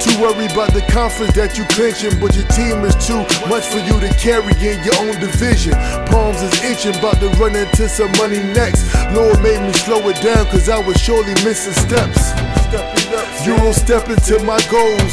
Too worried about the conference that you clinching, but your team is too much for you to carry in your own division. Palms is itching, about to run into some money next. Lord made me slow it down, cause I was surely missing steps. You won't step into my goals.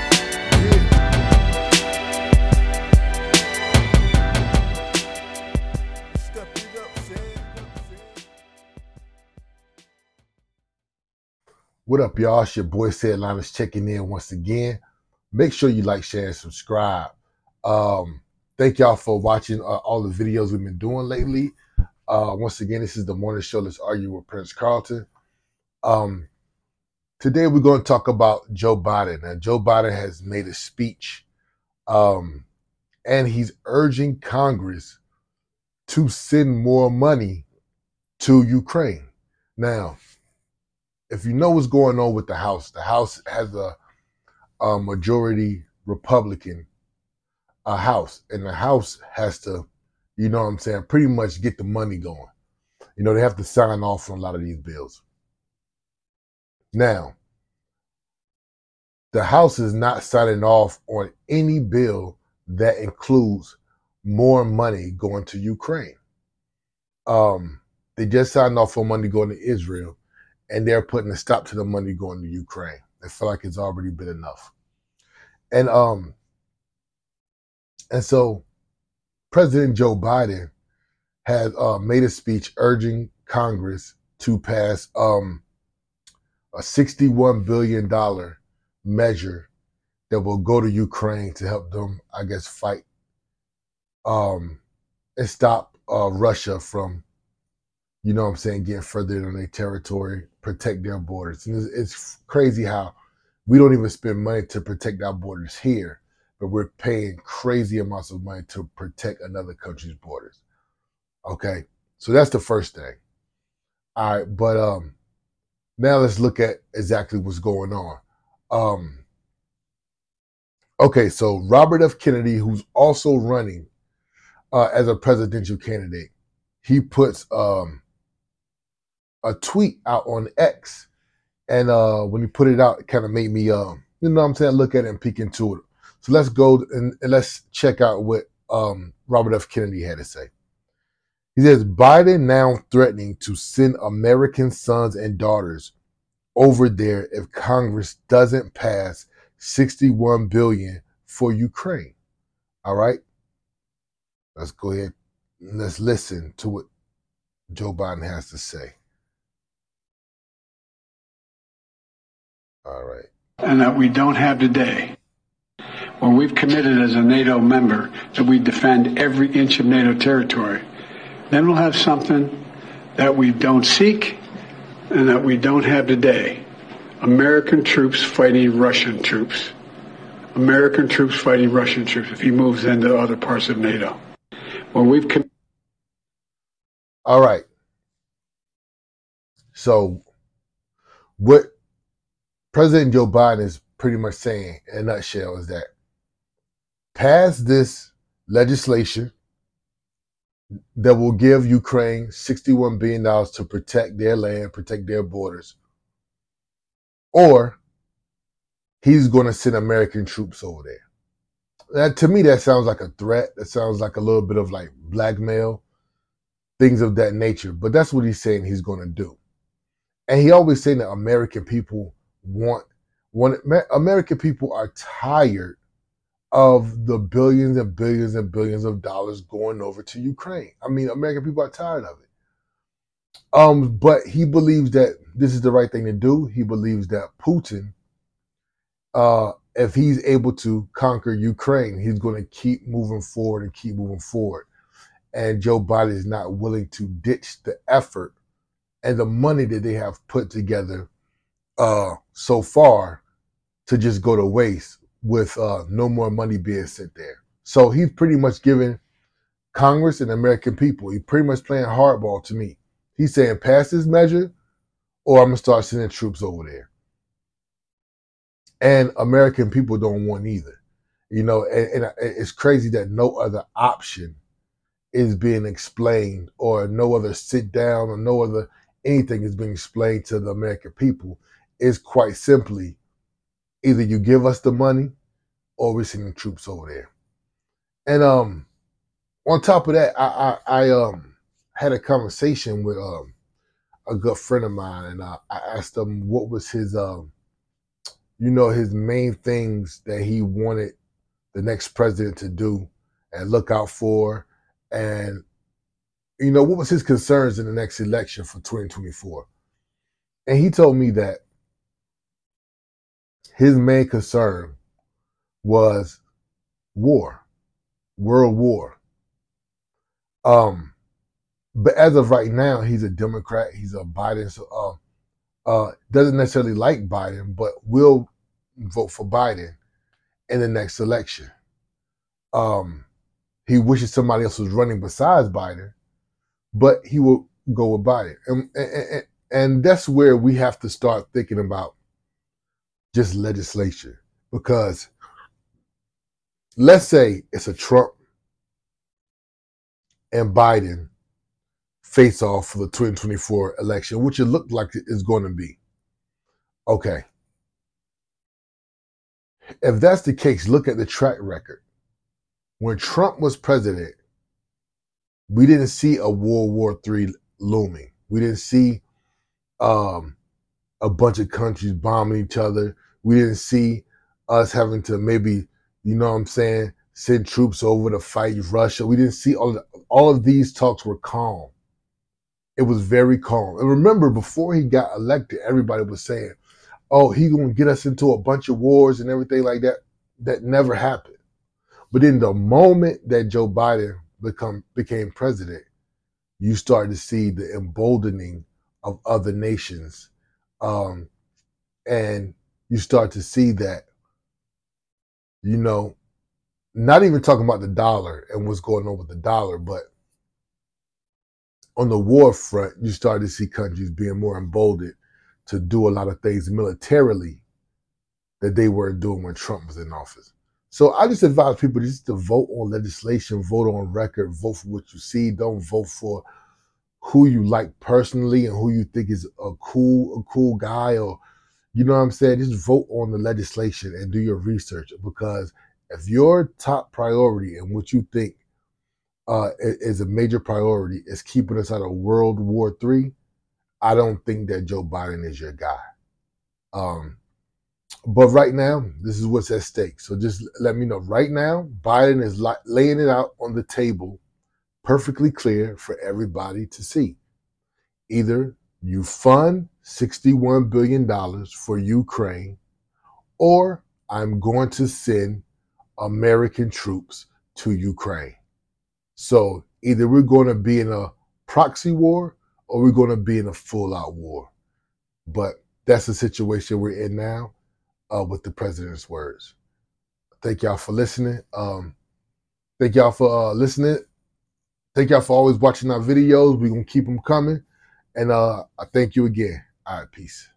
What up, y'all? It's your boy Said Linus checking in once again. Make sure you like, share, and subscribe. Um, thank y'all for watching uh, all the videos we've been doing lately. Uh, once again, this is the morning show. Let's argue with Prince Carlton. Um, today we're going to talk about Joe Biden. Now, Joe Biden has made a speech, um, and he's urging Congress to send more money to Ukraine. Now, if you know what's going on with the House, the House has a, a majority Republican a House, and the House has to, you know what I'm saying, pretty much get the money going. You know, they have to sign off on a lot of these bills. Now, the House is not signing off on any bill that includes more money going to Ukraine. Um, they just signed off on money going to Israel and they're putting a stop to the money going to Ukraine. They feel like it's already been enough. And um and so President Joe Biden has uh, made a speech urging Congress to pass um, a $61 billion measure that will go to Ukraine to help them, I guess, fight um, and stop uh, Russia from you know I'm saying, getting further in their territory, protect their borders. And it's, it's, crazy how we don't even spend money to protect our borders here, but we're paying crazy amounts of money to protect another country's borders. Okay, so that's the first thing. All right, but um, now let's look at exactly what's going on. Um, okay, so Robert F. Kennedy, who's also running uh, as a presidential candidate, he puts um, a tweet out on X, and uh, when he put it out, it kind of made me, um, you know, what I'm saying, look at it and peek into it. So let's go and, and let's check out what um, Robert F. Kennedy had to say. He says Biden now threatening to send American sons and daughters over there if Congress doesn't pass 61 billion for Ukraine. All right. Let's go ahead. Let's listen to what Joe Biden has to say. All right. And that we don't have today. Well, we've committed as a NATO member that we defend every inch of NATO territory. Then we'll have something that we don't seek and that we don't have today. American troops fighting Russian troops. American troops fighting Russian troops if he moves into other parts of NATO. Well, we've. Com- All right. So, what President Joe Biden is pretty much saying in a nutshell is that pass this legislation that will give Ukraine $61 billion to protect their land, protect their borders, or he's going to send American troops over there. that to me that sounds like a threat. That sounds like a little bit of like blackmail, things of that nature. But that's what he's saying he's going to do. And he always saying that American people want want American people are tired of the billions and billions and billions of dollars going over to Ukraine. I mean, American people are tired of it. Um, but he believes that this is the right thing to do. He believes that Putin, uh, if he's able to conquer Ukraine, he's going to keep moving forward and keep moving forward. And Joe Biden is not willing to ditch the effort and the money that they have put together uh, so far to just go to waste with uh, no more money being sent there. So he's pretty much giving Congress and American people, he's pretty much playing hardball to me. He's saying pass this measure or I'm going to start sending troops over there. And American people don't want either. You know, and, and it's crazy that no other option is being explained or no other sit down or no other anything is being explained to the American people. Is quite simply either you give us the money or we're sending troops over there. And um on top of that, I I, I um had a conversation with um a good friend of mine and uh, I asked him what was his um you know his main things that he wanted the next president to do and look out for and you know what was his concerns in the next election for 2024 and he told me that his main concern was war, world war. Um, but as of right now, he's a Democrat. He's a Biden. So, uh, uh, doesn't necessarily like Biden, but will vote for Biden in the next election. Um, he wishes somebody else was running besides Biden, but he will go with Biden, and, and, and that's where we have to start thinking about just legislation because let's say it's a Trump and Biden face off for the 2024 election, which it looked like it is going to be. Okay. If that's the case, look at the track record. When Trump was president, we didn't see a World War III looming. We didn't see um, a bunch of countries bombing each other. We didn't see us having to maybe, you know what I'm saying, send troops over to fight Russia. We didn't see all of, all of these talks were calm. It was very calm. And remember, before he got elected, everybody was saying, "Oh, he's gonna get us into a bunch of wars and everything like that." That never happened. But in the moment that Joe Biden become became president, you start to see the emboldening of other nations, um, and you start to see that, you know, not even talking about the dollar and what's going on with the dollar, but on the war front, you start to see countries being more emboldened to do a lot of things militarily that they weren't doing when Trump was in office. So I just advise people just to vote on legislation, vote on record, vote for what you see. Don't vote for who you like personally and who you think is a cool, a cool guy, or you know what I'm saying. Just vote on the legislation and do your research because if your top priority and what you think uh, is a major priority is keeping us out of World War III, I don't think that Joe Biden is your guy. Um, but right now, this is what's at stake. So just let me know. Right now, Biden is laying it out on the table, perfectly clear for everybody to see. Either you fund $61 billion for Ukraine, or I'm going to send American troops to Ukraine. So either we're going to be in a proxy war or we're going to be in a full out war. But that's the situation we're in now uh, with the president's words. Thank y'all for listening. Um, thank y'all for uh, listening. Thank y'all for always watching our videos. We're going to keep them coming. And uh, I thank you again. All right, peace.